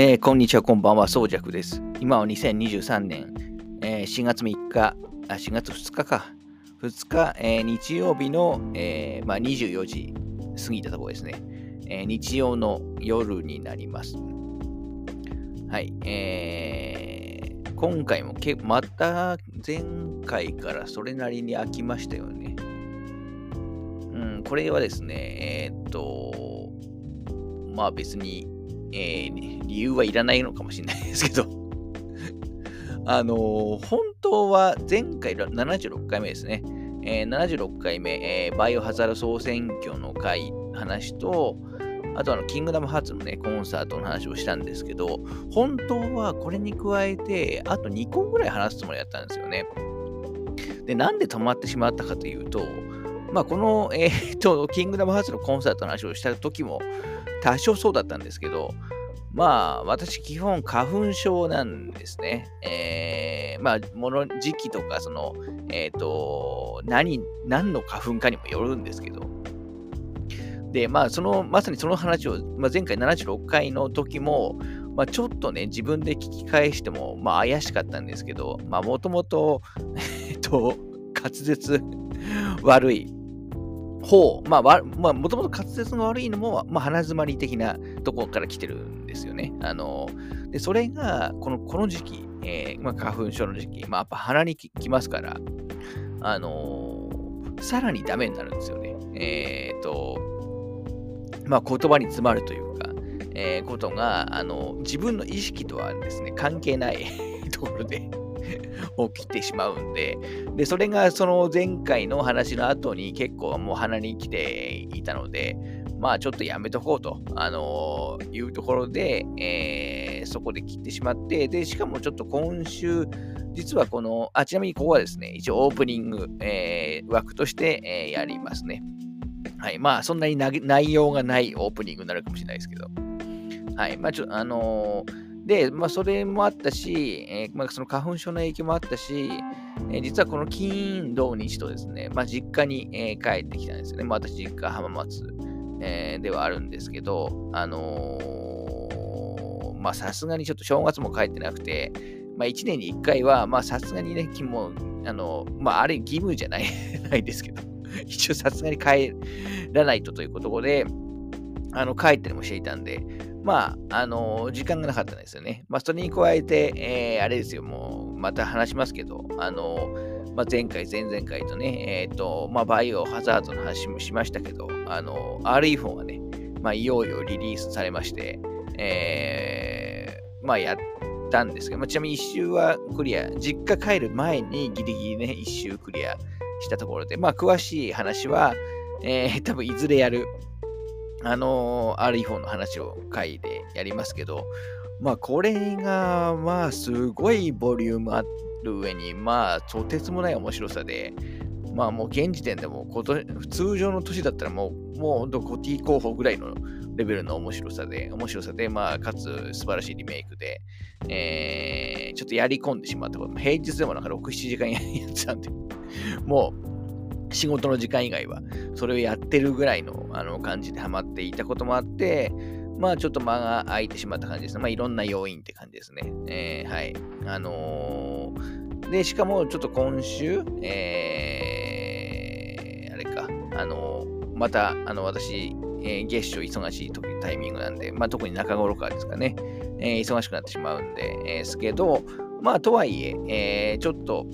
えーこんにちは、こんばんは、そうじゃくです。今は2023年、えー4月3日、あ、4月2日か。2日、えー日曜日の、えーまあ、24時過ぎたところですね。えー日曜の夜になります。はい。えー今回もけ、また前回からそれなりに飽きましたよね。うん、これはですね、えーっと、まあ別に、えー理由はいらないのかもしれないですけど、あのー本当は前回76回目ですね、えー76回目、えーバイオハザード総選挙の回話と、あとあの、キングダムハーツのね、コンサートの話をしたんですけど、本当はこれに加えて、あと2個ぐらい話すつもりだったんですよね。で、なんで止まってしまったかというと、まあ、この、えーっと、キングダムハーツのコンサートの話をした時も、多少そうだったんですけど、まあ、私、基本、花粉症なんですね。えー、まあ、もの、時期とか、その、えっ、と、何、何の花粉かにもよるんですけど、で、まあ、その、まさにその話を、まあ、前回76回の時も、まあ、ちょっとね、自分で聞き返しても、まあ、怪しかったんですけど、まあ、もともと、えっと、滑舌悪い方、まあ、まあ、もともと滑舌が悪いのも、まあ、鼻詰まり的なところから来てるんですよね。あの、で、それが、この、この時期、えーまあ、花粉症の時期、まあ、やっぱ鼻にききますから、あのさらにダメになるんですよね。えっ、と、まあ、言葉に詰まるというか、えーことが、あの、自分の意識とはですね、関係ない ところで 起きてしまうんで、で、それがその前回の話の後に結構もう鼻に来ていたので、まあちょっとやめとこうと、あのーいうところで、えーそこで切ってしまって、で、しかもちょっと今週、実はこの、あ、ちなみにここはですね、一応オープニング、えー枠として、えーやりますね。はい。まあ、そんなに内容がないオープニングになるかもしれないですけど。はい。まあ、ちょっと、あのーで、まあ、それもあったし、えーまあ、その花粉症の影響もあったし、えー実はこの金、土、日とですね、まあ、実家に、えー帰ってきたんですよね。まあ、私、実家浜松、えーではあるんですけど、あのーまあ、さすがにちょっと正月も帰ってなくて、まあ、1年に1回は、まあ、さすがにね、もう、あの、まあ、あれ義務じゃない ないですけど、一応さすがに帰らないとということで、あの、帰ったりもしていたんで、まあ、あの時間がなかったんですよね。まあ、それに加えて、えーあれですよ、もう、また話しますけど、あのまあ、前回、前々回とね、えっ、と、まあ、バイオハザードの話もしましたけど、あの RE4 がね、まあ、いよいよリリースされまして、えーまあ、やったんですけど、まあ、ちなみに一周はクリア、実家帰る前にギリギリね、一周クリアしたところで、まあ、詳しい話は、えー多分いずれやる、あのー RE4 の話を回でやりますけど、まあ、これが、まあ、すごいボリュームある上に、まあ、とてつもない面白さで、まあ、もう現時点でもこと、通常の年だったらもう、もう本当、コティ候補ぐらいのレベルの面白さで、面白さで、まあ、かつ素晴らしいリメイクで、えー、ちょっとやり込んでしまったこと、平日でもなんか6、7時間やってたんで、もう、仕事の時間以外は、それをやってるぐらいのあの感じでハマっていたこともあって、まあちょっと間が空いてしまった感じですね。まあいろんな要因って感じですね。えーはい。あのーで、しかもちょっと今週、えーあれか、あのーまた、あの、私、えー月初忙しい時タイミングなんで、まあ特に中頃からですかね、えー忙しくなってしまうんで、えーすけど、まあとはいえ、えーちょっと、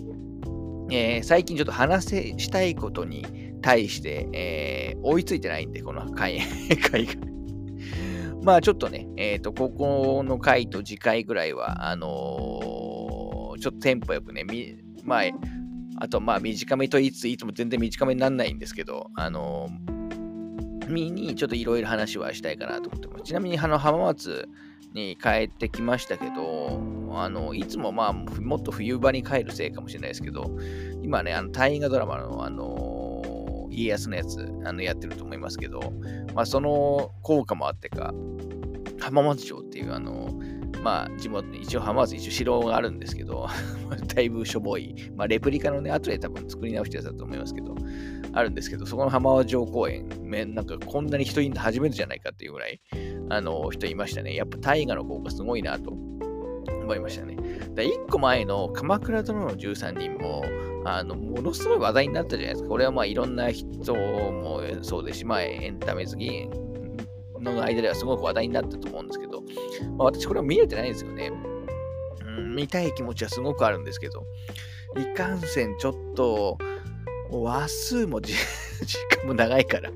えー最近ちょっと話せしたいことに対して、えー追いついてないんで、この回回 が。まあちょっとね、えっ、と、ここの回と次回ぐらいは、あのーちょっとテンポよくね、みまあ、あとまあ短めといつつ、いつも全然短めにならないんですけど、あのー、みにちょっといろいろ話はしたいかなと思ってます。ちなみに、あの、浜松に帰ってきましたけど、あの、いつもまあ、もっと冬場に帰るせいかもしれないですけど、今ね、あの、大河ドラマの、あの家康のやつ、あの、やってると思いますけど、まあ、その効果もあってか、浜松城っていう、あの、まあ、地元、一応浜松、一応城があるんですけど、だいぶしょぼい、まあ、レプリカのね、後で多分作り直したやつだと思いますけど、あるんですけど、そこの浜松城公園、めなんかこんなに人いるの初めてじゃないかっていうぐらい、あの人いましたね。やっぱ大河の効果すごいなと思いましたね。1個前の鎌倉殿の13人も、あの、ものすごい話題になったじゃないですか。これはまあいろんな人もそうですし、まあエンタメ好きの間ではすごく話題になったと思うんですけど、まあ、私これは見れてないんですよね。うん、見たい気持ちはすごくあるんですけど、いかんせんちょっと、話数も時間も長いから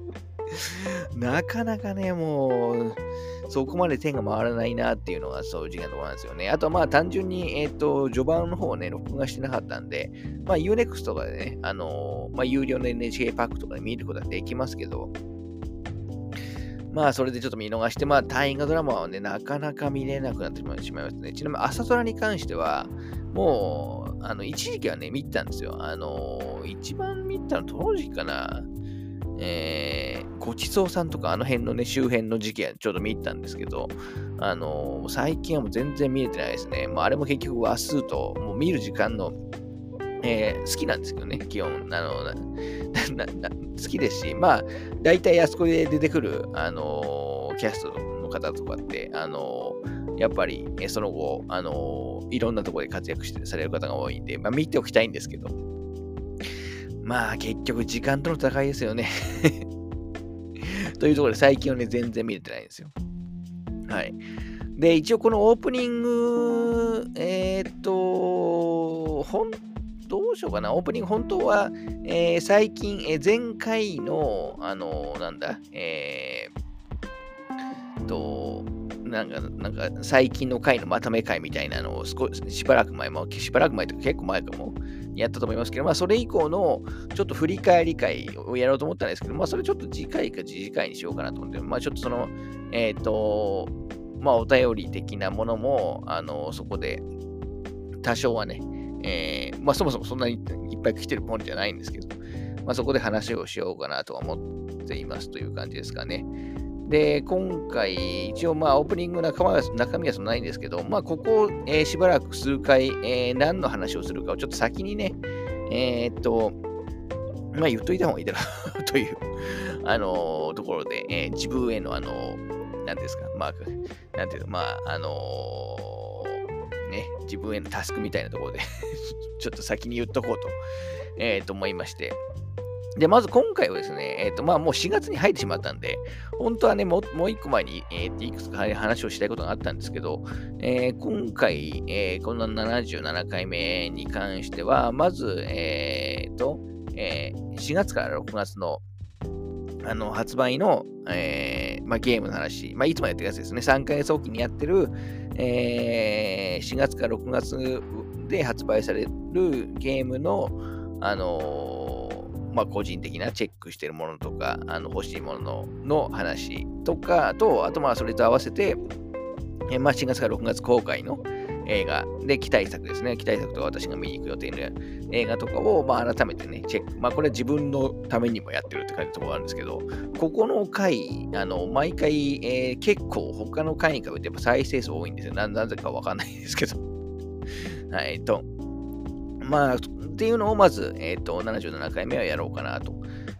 なかなかね、もう、そこまで点が回らないなっていうのが正直なところなんですよね。あとまあ単純に、えっ、ー、と、序盤の方をね、録画してなかったんで、まあ Unext とかでね、あのー、まあ有料の NHK パックとかで見ることはできますけど、まあ、それでちょっと見逃して、まあ、大河ドラマはね、なかなか見れなくなってしまいますね。ちなみに、朝ドラに関しては、もう、あの、一時期はね、見たんですよ。あの、一番見たの当時かな。えー、ごちそうさんとかあの辺のね、周辺の時期はちょっと見たんですけど、あの、最近はもう全然見れてないですね。もうあれも結局話数と、もう見る時間の、えー、好きなんですけどね、基本。あの、好きですし、まあ、大体あそこで出てくる、あの、キャストの方とかって、あの、やっぱり、えその後、あのいろんなところで活躍してされる方が多いんで、まあ、見ておきたいんですけど、まあ結局時間との戦いですよね というところで最近はね、全然見れてないんですよ。はい。で、一応このオープニング、えー、っと、本どうしようかな、オープニング、本当は、えー、最近、えー、前回の、あのー、なんだ、えー、と、なんか、なんか、最近の回のまとめ会みたいなのを少し、しばらく前も、しばらく前とか結構前かも、やったと思いますけど、まあ、それ以降のちょっと振り返り会をやろうと思ったんですけど、まあ、それちょっと次回か次次回にしようかなと思って、まあ、ちょっとその、えっ、ー、と、まあ、お便り的なものも、あの、そこで、多少はね、えー、まあ、そもそもそんなにいっぱい来てるもんじゃないんですけど、まあ、そこで話をしようかなとは思っていますという感じですかね。で、今回、一応、まあ、オープニング中身は中身はそんなないんですけど、まあ、ここ、えー、しばらく数回、えー、何の話をするかをちょっと先にね、えー、っと、まあ、言っといた方がいいだろう という、あのー、ところで、え、自分への、あのー、なんですか、まあ、なんていうか、まあ、あのね、自分へのタスクみたいなところで ちょっと先に言っとこうと、えー、と思いまして、で、まず今回はですね、えっ、ー、と、まあもう4月に入ってしまったんで、本当はね、もうもう一個前に、えー、いくつか話をしたいことがあったんですけど、えー、今回、えー、この77回目に関しては、まず、えっ、ー、と、えー、4月から6月のあの発売の、えーまあ、ゲームの話、まあ、いつもやってるやつですね、3ヶ月おきにやってる、えー、4月か6月で発売されるゲームの、あのーまあ、個人的なチェックしてるものとか、あの欲しいものの話とかと、あとまあそれと合わせて、えまあ、4月か6月公開の映画で期待作ですね。期待作とか私が見に行く予定の映画とかを、まあ、改めてね、チェック。まあ、これは自分のためにもやってるって感じのところがあるんですけど、ここの回、あの、毎回、えー、結構他の回に比べて再生数多いんですよ。ななぜかわかんないですけど。はい、と。まあ、っていうのをまず、えっ、ー、と、77回目はやろうかなと、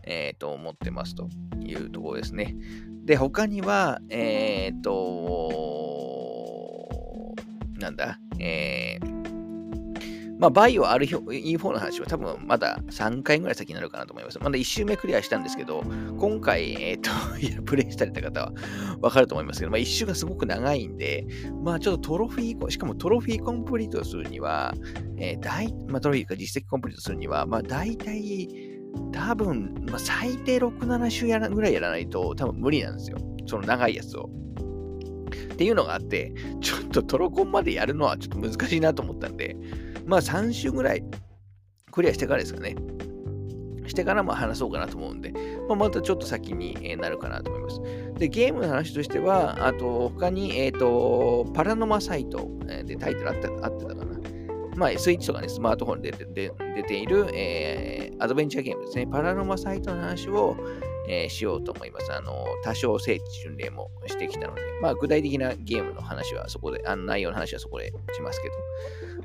えっ、ー、と、思ってますというところですね。で、他には、えっ、ー、と、なんだ、えー、まあ、バイオ RE4 の話は多分まだ3回ぐらい先になるかなと思います。まだ1周目クリアしたんですけど、今回、えっ、ー、と、プレイされた方はわかると思いますけど、まあ、1周がすごく長いんで、まあ、ちょっとトロフィー、しかもトロフィーコンプリートするには、えー、大まあ、トロフィーか実績コンプリートするには、まあ、大体、多分、まあ、最低6、7週やらぐらいやらないと、多分無理なんですよ。その長いやつを。っていうのがあって、ちょっとトロコンまでやるのはちょっと難しいなと思ったんで、まあ3週ぐらいクリアしてからですかね。してからまあ話そうかなと思うんで、まあ、またちょっと先になるかなと思います。で、ゲームの話としては、あと他に、えっ、ー、と、パラノマサイトでタイトルあったあってたかな。まあ、スイッチとかね、スマートフォンで出ている、えー、アドベンチャーゲームですね。パラノマサイトの話を、えー、しようと思います。あの、多少聖地巡礼もしてきたので、まあ、具体的なゲームの話はそこで、あの内容の話はそこでしますけど、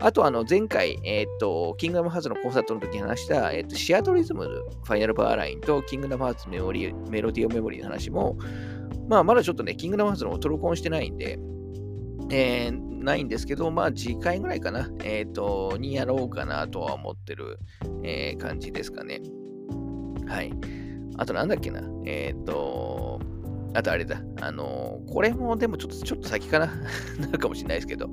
あと、あの、前回、えっ、ー、と、キングダムハーツのコンサートの時に話した、えっ、ー、と、シアトリズム、ファイナルパーラインと、キングダムハーツメモリメロディオメモリーの話も、まあ、まだちょっとね、キングダムハーツのトロコンしてないんで、えー、ないんですけど、まあ、次回ぐらいかな、えっ、ー、と、にやろうかなとは思ってる、えー、感じですかね。はい。あと、なんだっけな、えっ、ー、と、あとあれだ、あの、これもでもちょっと、ちょっと先かな。なるかもしれないですけど、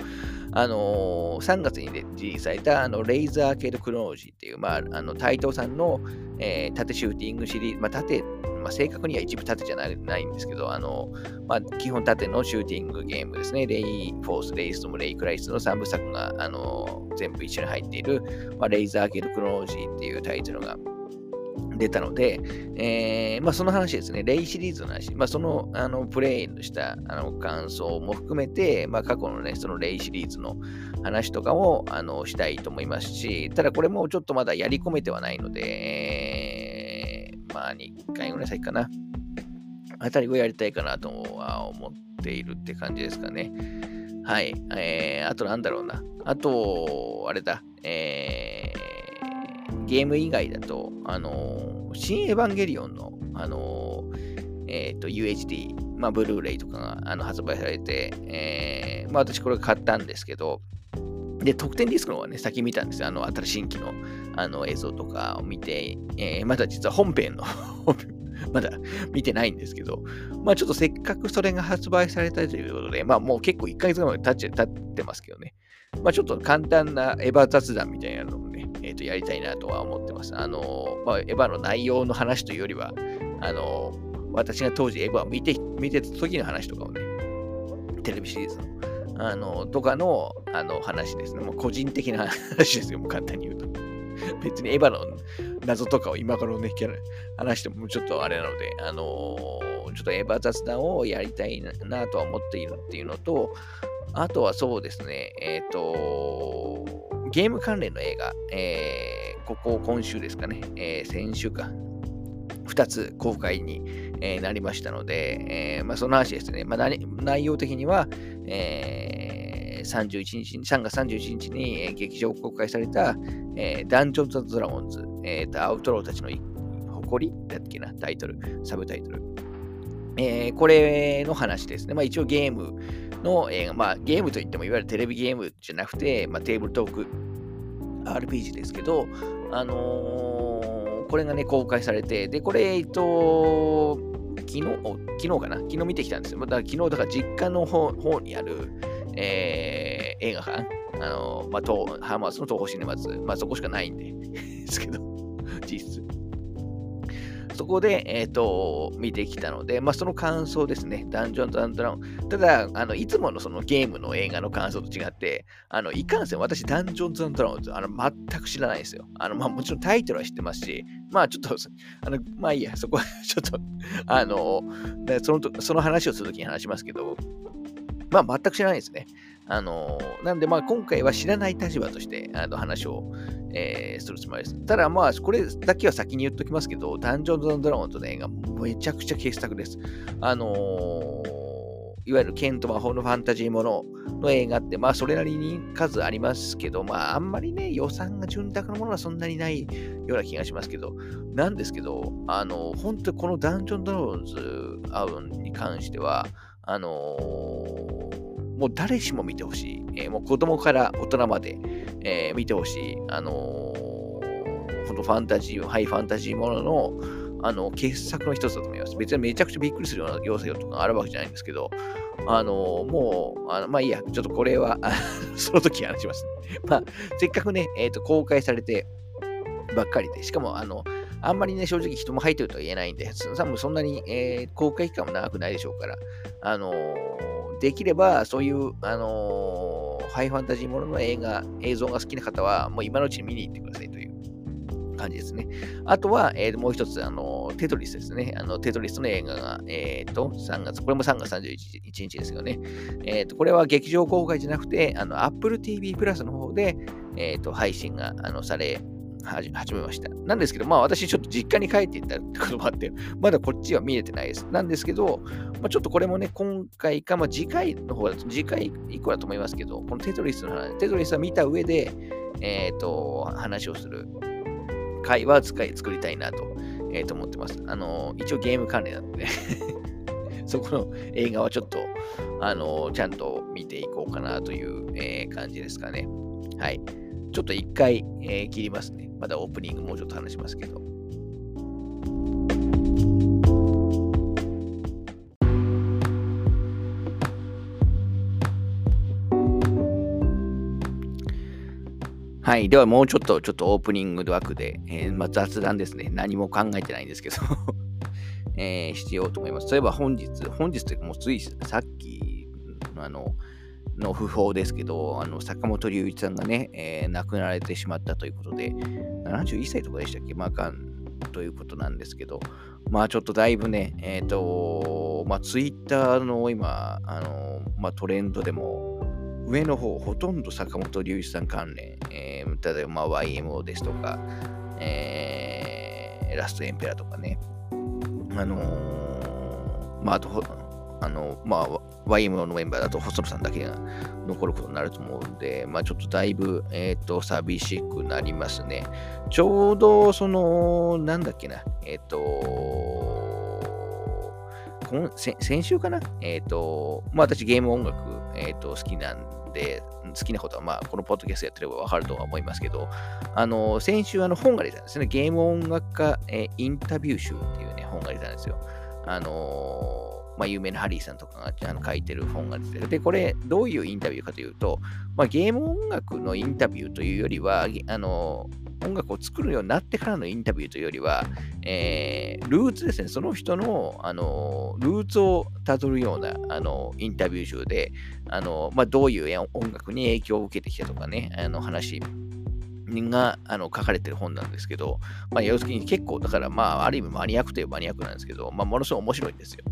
あのー、3月にリリースされた、あの、レイザーアーケードクロノロジーっていう、まあ、あの、タイトさんの、えー、縦シューティングシリーズ、まあ、縦、まあ、正確には一部縦じゃないないんですけど、あの、まあ、基本縦のシューティングゲームですね。レイ・フォース、レイストム、レイ・クライスの3部作が、あの、全部一緒に入っている、まあ、レイザーアーケードクロノロジーっていうタイトルが出たので、えー、まあ、その話ですね、レイシリーズの話、まあ、そのあのプレイのしたあの感想も含めて、まあ、過去のね、そのレイシリーズの話とかをあのしたいと思いますし、ただこれもちょっとまだやり込めてはないので、えー、まあ、2回ぐらい先かな。あたりをやりたいかなとは思っているって感じですかね。はい。えー、あとなんだろうな。あと、あれだ。えー、ゲーム以外だと、あのー、新エヴァンゲリオンの、あのー、えっ、と、UHD、まあ、ブルーレイとかがあの発売されて、えー、まあ、私これ買ったんですけど、で、特典ディスクの方はね、先見たんですよ。あの、新しい機のあの映像とかを見て、えー、まだ実は本編の まだ見てないんですけど、まあちょっとせっかくそれが発売されたということで、まあもう結構1ヶ月ぐらい経ってますけどね。まあちょっと簡単なエヴァ雑談みたいなのえー、とやりたいなとは思ってます。あのまあ、エヴァの内容の話というよりは、あの私が当時エヴァを見て見てた時の話とかをね、テレビシリーズの、あのとかのあの話ですね。もう個人的な話ですよ、もう簡単に言うと。別にエヴァの謎とかを今からね、話してもちょっとあれなので、あのちょっとエヴァ雑談をやりたいなとは思っているっていうのと、あとはそうですね、えっ、ー、と、ゲーム関連の映画、えー、ここ今週ですかね、えー、先週か、2つ公開に、えー、なりましたので、えーまあ、その話ですね、まあ、内容的には、えー、31日、3月31日に、えー、劇場公開された、えー、ダンジョンズ・ドラゴンズ、えー、アウトローたちの誇りだっけな、タイトル、サブタイトル。えー、これの話ですね。まあ、一応ゲームの映画、まあ、ゲームといってもいわゆるテレビゲームじゃなくて、まあ、テーブルトーク RPG ですけど、あのー、これがね、公開されて、で、これ、えっと、昨日、昨日かな？昨日見てきたんですよ。だ昨日、だから実家の方方にある、えー、映画館、あのー、まあ、ハーマースの東宝シネマズ、まあ、そこしかないんで ですけど、実質。そこで、えっ、ー、と、見てきたので、まあ、その感想ですね。ダンジョンズドラゴン。ただ、あの、いつものそのゲームの映画の感想と違って、あの、いかんせん私、ダンジョンズドラゴンズ、あの、全く知らないんですよ。あの、まあ、もちろんタイトルは知ってますし、まあ、ちょっと、あの、まあいいや、そこは ちょっと、あの、その、その話をするときに話しますけど、まあ、全く知らないですね。あの、なんで、まあ、今回は知らない立場として、あの、話を、えー、するつもりです。ただまあ、これだけは先に言っときますけど、ダンジョンズドラゴンズの映画、めちゃくちゃ傑作です。あのー、いわゆる剣と魔法のファンタジーものの映画って、まあ、それなりに数ありますけど、まあ、あんまりね、予算が潤沢なものはそんなにないような気がしますけど、なんですけど、あの、本当このダンジョンドラゴンズアウンに関しては、あのーもう誰しも見てほしい。えー、もう子供から大人まで、えー、見てほしい。あのー、このファンタジー、ハイファンタジーものの、あの、傑作の一つだと思います。別にめちゃくちゃびっくりするような要素とかあるわけじゃないんですけど、あのもう、あのまあいいや、ちょっとこれは その時話します、まあ、せっかくね、えっ、と、公開されてばっかりで、しかも、あの、あんまりね、正直人も入ってるとは言えないんで、多分そんなに、えー、公開期間も長くないでしょうから、あのできれば、そういう、あのー、ハイファンタジーものの映画、映像が好きな方は、もう今のうちに見に行ってくださいという感じですね。あとは、えー、もう一つ、あの、テトリスですね。あの、テトリスの映画が、えっ、ー、と、3月、これも3月31日ですよね。えっ、と、これは劇場公開じゃなくて、あの、Apple TV プラスの方で、えっ、と、配信が、あの、され始めました。なんですけど、まあ私ちょっと実家に帰っていったってこともあって、まだこっちは見えてないです。なんですけど、まあ、ちょっとこれもね、今回か、まあ次回の方だと、次回以降だと思いますけど、このテトリスの話、テトリスは見た上で、えっ、ー、と、話をする会話使い作りたいなと,、えー、と思ってます。あの、一応ゲーム関連なので そこの映画はちょっと、あの、ちゃんと見ていこうかなという、えー、感じですかね。はい。ちょっと一回、えー、切りますね。まだオープニングもうちょっと話しますけど。はい。ではもうちょっと、ちょっとオープニング枠で、えー、まあ、雑談ですね。何も考えてないんですけど えー、してようと思います。例えば本日、本日というかもうついさっき、あの、の訃報ですけど、あの坂本龍一さんがね、えー、亡くなられてしまったということで、71歳とかでしたっけ、まあ、がんということなんですけど、まあちょっとだいぶね、えっ、ー、と、まあツイッターの今、あの、まあトレンドでも、上の方、ほとんど坂本龍一さん関連、えー、例えばまあ YMO ですとか、えー、ラストエンペラーとかね、あのー、まああと、あの、まあ YMO のメンバーだと細野さんだけが残ることになると思うんで、まあちょっとだいぶ、えっ、ー、と、寂しくなりますね。ちょうど、その、なんだっけな、えっ、ー、と、先週かな？えっ、ー、と、まあ私ゲーム音楽、えっ、と、好きなんで、好きなことは、まあ、このポッドキャストやってればわかるとは思いますけど、あの、先週、あの、本が出たんですね。ゲーム音楽家、えインタビュー集っていうね、本が出たんですよ。あのまあ、有名なハリーさんとかがあの書いてる本が出てるで、これ、どういうインタビューかというと、まあ、ゲーム音楽のインタビューというよりは、あの音楽を作るようになってからのインタビューというよりは、えー、ルーツですね、その人の、あのルーツをたどるようなあのインタビュー集で、あのまあ、どういう音楽に影響を受けてきたとかね、あの話があの書かれてる本なんですけど、まあ、要するに結構、だから、まあ、ある意味マニアックというマニアックなんですけど、まあ、ものすごい面白いんですよ。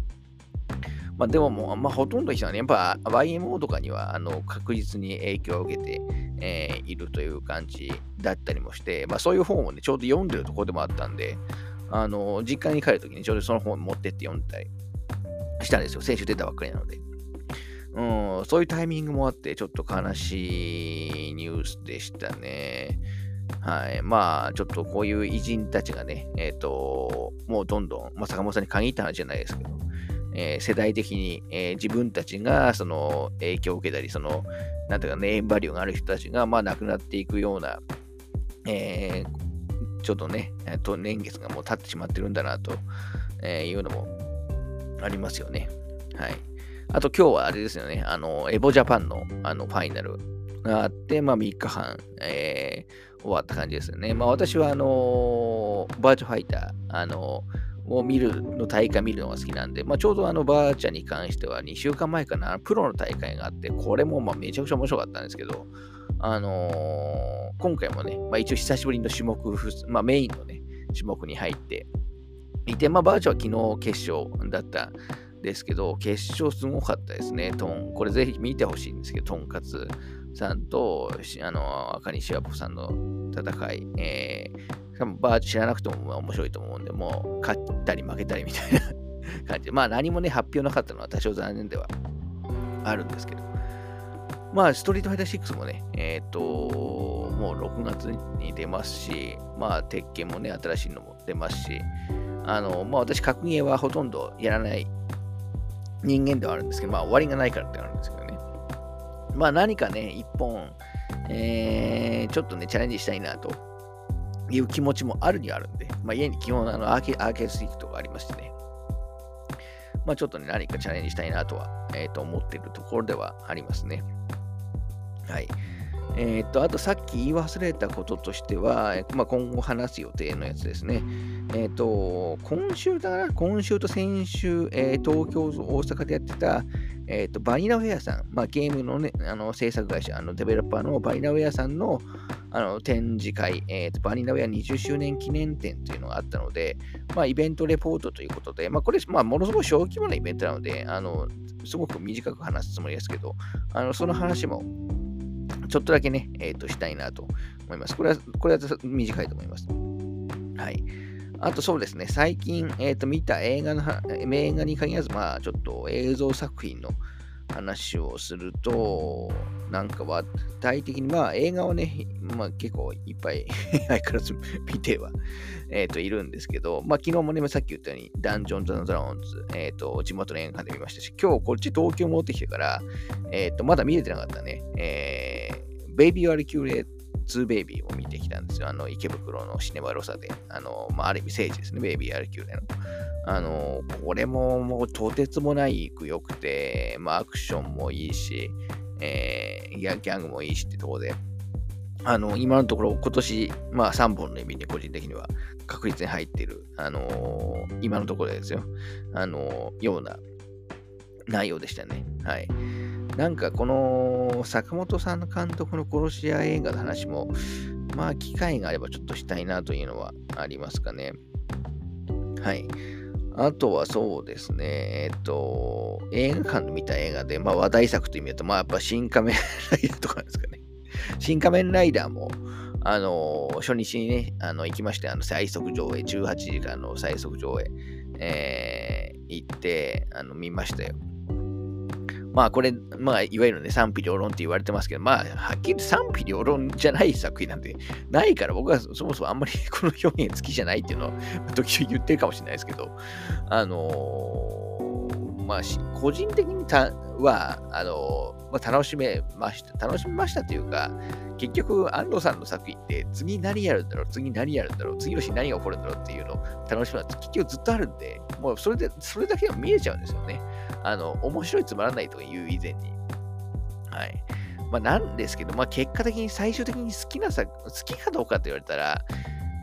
まあ、でももう、まあ、ほとんどの人はね、やっぱ YMO とかにはあの確実に影響を受けて、えー、いるという感じだったりもして、まあ、そういう本をね、ちょうど読んでるところでもあったんで、あの実家に帰るときにちょうどその本を持ってって読んだりしたんですよ。先週出たばっかりなので。うん、そういうタイミングもあって、ちょっと悲しいニュースでしたね。はい。まあ、ちょっとこういう偉人たちがね、えっ、ー、と、もうどんどん、まあ、坂本さんに限った話じゃないですけど、えー、世代的に、えー、自分たちがその影響を受けたり、その、なんていうか、ネームバリューがある人たちが、まあ、亡くなっていくような、えー、ちょっとね、と年月がもう経ってしまってるんだなと、いうのもありますよね。はい。あと今日はあれですよね、あの、エボジャパンのあのファイナルがあって、まあ3日半、えー、終わった感じですよね。まあ私はあのバーチャファイター、あのを見るの大会見るのが好きなんで、まあ、ちょうどあのバーチャに関しては2週間前かな、プロの大会があって、これもまめちゃくちゃ面白かったんですけど、あのー、今回もね、まあ、一応久しぶりの種目、まあ、メインのね、種目に入っていて、まあ、バーチャは昨日決勝だったですけど、決勝すごかったですね、トン。これぜひ見てほしいんですけど、とんかつさんと、あの、赤西和子さんの戦い、えー多分バー知らなくても面白いと思うんで、もう勝ったり負けたりみたいな 感じ。で、まあ何もね、発表なかったのは多少残念ではあるんですけど、まあ、ストリートファイター6もね、えっ、ー、と、もう6月に出ますし、まあ、鉄拳もね、新しいのも出ますし、あの、まあ、私、格ゲーはほとんどやらない人間ではあるんですけど、まあ、終わりがないからってあるんですけどね。まあ、何かね、一本、えー、ちょっとね、チャレンジしたいなという気持ちもあるにはあるんで、まあ、家に基本あのアーケアーケードスイックとかありましてね、まあ、ちょっとね、何かチャレンジしたいなとは、えー、と思っているところではありますね。はい。えっ、と、あとさっき言い忘れたこととしては、まあ、今後話す予定のやつですね。えっ、と、今週だな、今週と先週、えー、東京、大阪でやってた、えっ、と、バニラウェアさん、まあ、ゲームのね、あの制作会社、あのデベロッパーのバニラウェアさんのあの展示会、えーと、バニラウェア20周年記念展というのがあったので、まあ、イベントレポートということで、まあ、これ、まあ、ものすごい小規模なイベントなので、あのすごく短く話すつもりですけど、あのその話もちょっとだけね、えっ、ー、と、したいなと思います。これは、これは短いと思います。はい。あとそうですね、最近、えっ、ー、と、見た映画の、映画に限らず、まあ、ちょっと映像作品の話をすると、なんかは、体的に、まあ映画をね、まあ結構いっぱい相変わらず見ては、えっ、ー、と、いるんですけど、まあ昨日もね、さっき言ったように、ダンジョンズ・ドラゴンズ、えっ、ー、と、地元の映画館で見ましたし、今日こっち東京戻ってきてから、えっ、ー、と、まだ見れてなかったね、えー、ベイビー・アリキューレ2ベイビーを見てきたんですよ。あの、池袋のシネマロサで、あの、まあ、ある意味聖地ですね、ベイビー・アリキューレの。あの、これももうとてつもないく良くて、まあ、アクションもいいし、えー、ギャングもいいしってとこで、あの、今のところ今年、まあ3本の指に個人的には確実に入ってる、あのー、今のところですよ、あのー、ような内容でしたね。はい。なんかこの坂本さんの監督の殺し屋映画の話も、まあ機会があればちょっとしたいなというのはありますかね。はい。あとはそうですね、えっと、映画館で見た映画で、まあ話題作という意味だと、まあやっぱ新仮面ライダーとかですかね。新仮面ライダーも、あの初日にね、あの行きまして、あの最速上映、18時間の最速上映、えー、行って、あの見ましたよ。まあこれ、まあいわゆるね、賛否両論って言われてますけど、まあはっきり賛否両論じゃない作品なんてないから、僕はそもそもあんまりこの表現好きじゃないっていうのは時々言ってるかもしれないですけど、あのー、まあ個人的にたは、あのー、まあ、楽しめました。楽しめましたというか、結局、安藤さんの作品って次何やるんだろう、次何やるんだろう、次の日何が起こるんだろうっていうのを楽しむのは結局ずっとあるんで、もうそれで、それだけでも見えちゃうんですよね。あの、面白いつまらないとか言う以前に。はい。まあ、なんですけど、まあ、結果的に最終的に好きなさ、好きかどうかって言われたら、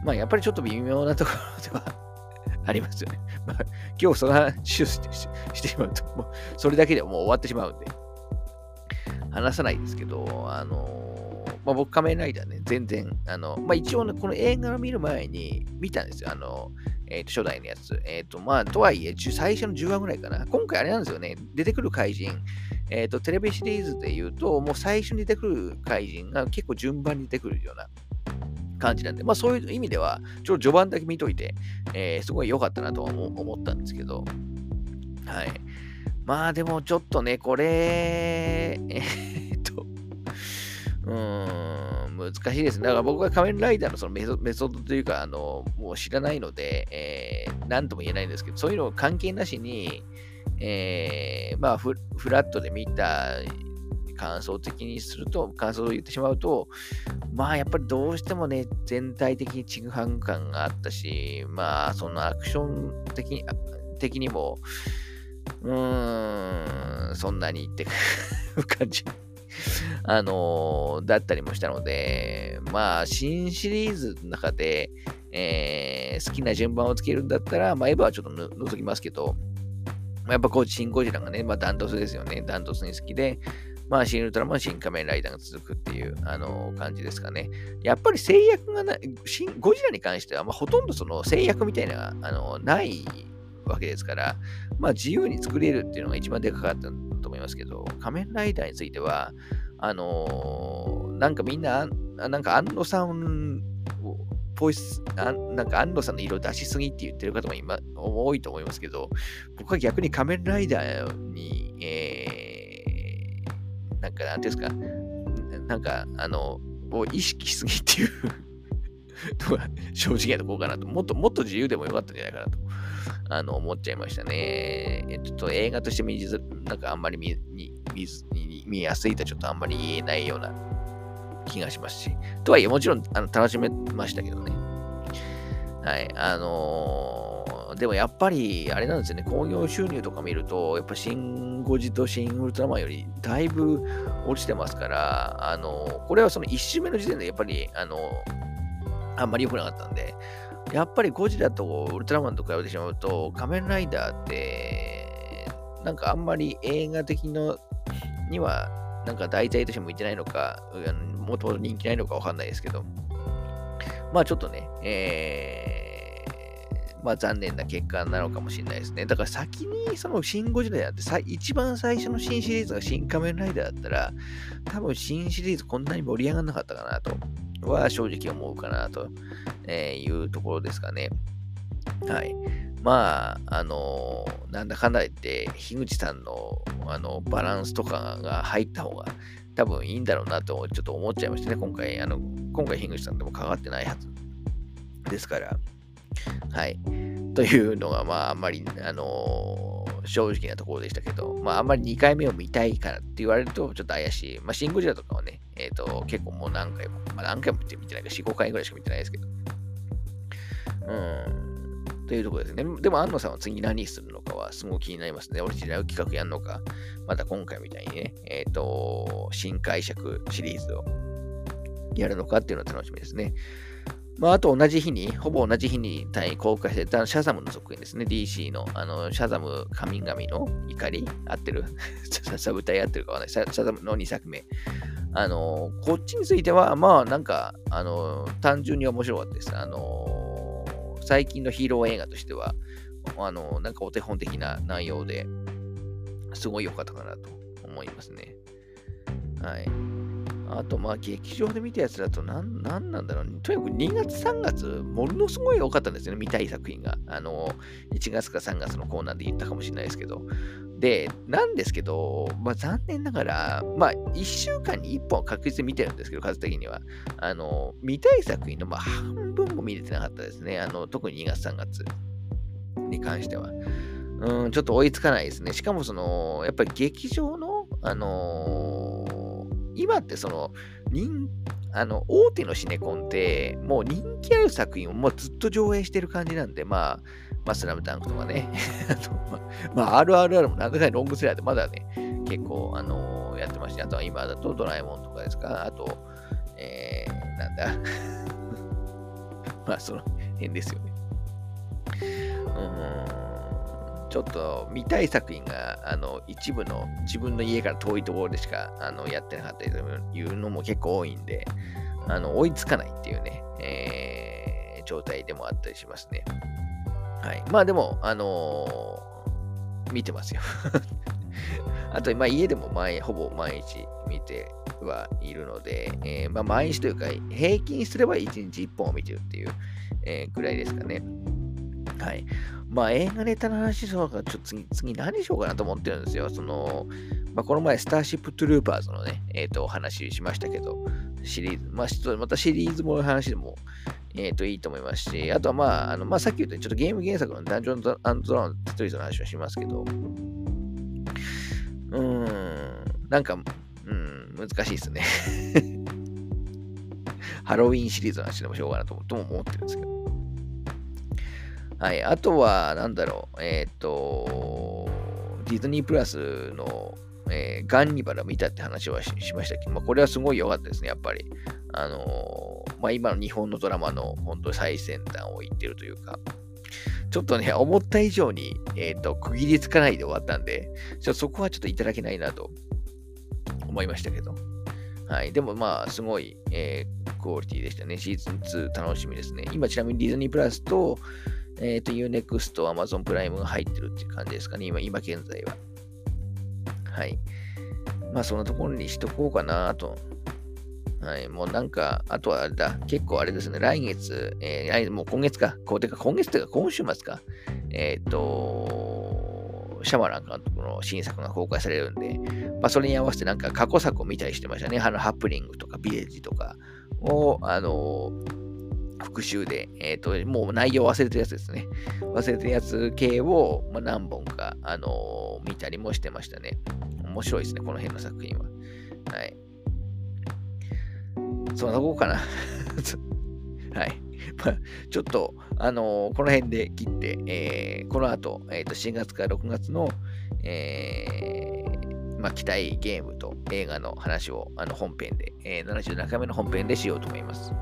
まあ、やっぱりちょっと微妙なところでは ありますよね。まあ、今日その話をしてしてしまうと、もうそれだけでもう終わってしまうんで、話さないですけど、あのまあ、僕、仮面ライダーね、全然、あの、まあ、一応ね、この映画を見る前に見たんですよ。あの、えっ、ー、と、初代のやつ。えっ、ー、と、まあ、とはいえ、最初の10話ぐらいかな。今回あれなんですよね。出てくる怪人。えっ、と、テレビシリーズで言うと、もう最初に出てくる怪人が結構順番に出てくるような感じなんで、まあそういう意味では、ちょっと序盤だけ見といて、えー、すごい良かったなとは思ったんですけど、はい。まあでもちょっとね、これ、えー、っと、うーん、難しいですね。だから僕は仮面ライダーのそのメソメソッドというか、あの、もう知らないので、えー、なんとも言えないんですけど、そういうの関係なしに、えー、まあフ、フラットで見た感想的にすると、感想を言ってしまうと、まあやっぱりどうしてもね、全体的にちぐはぐ感があったし、まあそのアクション的に的にも、うーん、そんなにって感じ。あのー、だったりもしたので、まあ、新シリーズの中で、えー、好きな順番をつけるんだったら、まあ、エヴァはちょっと除きますけど、まあやっぱこう、シン・ゴジラがね、まあ、ダントツですよね。ダントツに好きで、まあ、新ウルトラマン、新仮面ライダーが続くっていう、あのー、感じですかね。やっぱり制約がない、新ゴジラに関しては、まあ、ほとんどその制約みたいな、あのー、ないわけですから、まあ、自由に作れるっていうのが一番でかかったと思いますけど、仮面ライダーについては、あのー、なんかみんな、なんか安野さんポイスあ、なんか安野さんの色出しすぎって言ってる方も今多いと思いますけど、僕は逆に仮面ライダーに、えー、なんか、なんていうんですか、なんか、あの、を意識しすぎっていうとは正直なところかなと。もっともっと自由でもよかったんじゃないかなと。あの、思っちゃいましたね。ちょっと映画として見ず、なんかあんまり見見見見やすいとちょっとあんまり言えないような気がしますし。とはいえ、もちろんあの楽しめましたけどね。はい。あのー、でもやっぱり、あれなんですよね、興行収入とか見ると、やっぱシン・ゴジとシン・ウルトラマンよりだいぶ落ちてますから、あのー、これはその1周目の時点でやっぱり、あのー、あんまり良くなかったんで、やっぱりゴジラとウルトラマンと比べてしまうと、仮面ライダーって、なんかあんまり映画的のには、なんか題材として向いてないのか、もともと人気ないのかわかんないですけど、まあちょっとね、えー、まあ、残念な結果なのかもしれないですね。だから先にその新ゴジラやってさ、一番最初の新シリーズが新仮面ライダーだったら、多分新シリーズこんなに盛り上がらなかったかなとは正直思うかなというところですかね。はい。まあ、あのー、なんだかんだ言って、樋口さんのあのバランスとかが入った方が多分いいんだろうなとちょっと思っちゃいましたね。今回、あの今回、樋口さんとも関わってないはずですから。はい。というのが、まあ、あんまり、あのー、正直なところでしたけど、まあ、あんまり2回目を見たいからって言われると、ちょっと怪しい。まあ、シン・ゴジラとかはね、えっ、ー、と、結構もう何回も、まあ、何回も見て見てないか、4、5回ぐらいしか見てないですけど。うん。というところですね。でも、安野さんは次何するのかはすごく気になりますね。オリジナル企画やるのか、また今回みたいにね、えっ、ー、と、新解釈シリーズをやるのかっていうのは楽しみですね。まあ、あと同じ日に、ほぼ同じ日に公開されたシャザムの続編ですね。DC の、あの、シャザム神々の怒り合ってる？サブ隊合ってるかわかんない。シャザムの2作目。あの、こっちについては、まあ、なんか、あの、単純に面白かったです。あの、最近のヒーロー映画としては、あの、なんかお手本的な内容ですごい良かったかなと思いますね。はい。あと、まあ、劇場で見たやつだと何、なんなんだろう、ね、とにかく2月、3月、ものすごい多かったんですよね、見たい作品が。あの、1月か3月のコーナーで言ったかもしれないですけど。で、なんですけど、まあ、残念ながら、まあ、1週間に1本確実に見てるんですけど、数的には。あの、見たい作品の、まあ、半分も見れてなかったですね。あの、特に2月、3月に関しては。うん、ちょっと追いつかないですね。しかも、その、やっぱり劇場の、あのー、今ってその、人、あの、大手のシネコンって、もう人気ある作品をもうずっと上映してる感じなんで、まあ、まあ、スラムダンクとかね、まあ、RRR もなんだかロングセラーでまだね、結構、あのー、やってまして、あとは今だとドラえもんとかですか、あと、えー、なんだ、まあ、その辺ですよね。うん、ちょっと見たい作品が、あの、一部の自分の家から遠いところでしか、あの、やってなかったりというのも結構多いんで、あの、追いつかないっていうね、えー、状態でもあったりしますね。はい。まあでも、あのー、見てますよ。あと、まあ、家でも毎ほぼ毎日見てはいるので、えー、まあ、毎日というか、平均すれば1日1本を見てるっていう、えー、ぐらいですかね。はい。まあ、映画ネタの話そうか、ちょっと次、次何しようかなと思ってるんですよ。その、まあ、この前、スターシップトゥルーパーズのね、えっ、ー、と、お話ししましたけど、シリーズ、まあ、ちょっとまたシリーズもの話でも、えっ、ー、と、いいと思いますし、あとはまあ、あのまあ、さっき言ったちょっとゲーム原作のダンジョンドラゴンテトリスの話はしますけど、うーん、なんか、うん、難しいですね。ハロウィンシリーズの話でもしようかなとも思ってるんですけど。はい、あとは、なんだろう、えっ、ー、と、ディズニープラスの、えー、ガンニバラ見たって話はしましたけど、まあ、これはすごい良かったですね、やっぱり。あのー、まあ、今の日本のドラマの本当最先端を言ってるというか、ちょっとね、思った以上に、えっ、ー、と、区切りつかないで終わったんで、ちょそこはちょっといただけないなと思いましたけど。はい。でもまあ、すごい、えー、クオリティでしたね。シーズン2楽しみですね。今ちなみにディズニープラスと、えっ、ー、と、Unext、Amazon プライムが入ってるって感じですかね。今、今現在は。はい。まあ、そんなところにしとこうかなとはい、もうなんか、あとはあれだ、結構あれですね、来月、えー、もう今月か、こうてか今月というか今週末か、えっ、ー、と、シャマラン監督の新作が公開されるんで、まあ、それに合わせてなんか過去作を見たりしてましたね。あの、ハプニングとかビレッジとかを、あの復習で、えっ、ー、と、もう内容忘れてるやつですね。忘れてるやつ系を、まあ、何本か、あの見たりもしてましたね。面白いですね、この辺の作品は。はい。そんなとこかな。はい。ま、ちょっと、あのー、この辺で切って、えー、この後、えー、と4月から6月の、えー、まあ、期待ゲームと映画の話をあの本編で、えー、77回目の本編でしようと思います。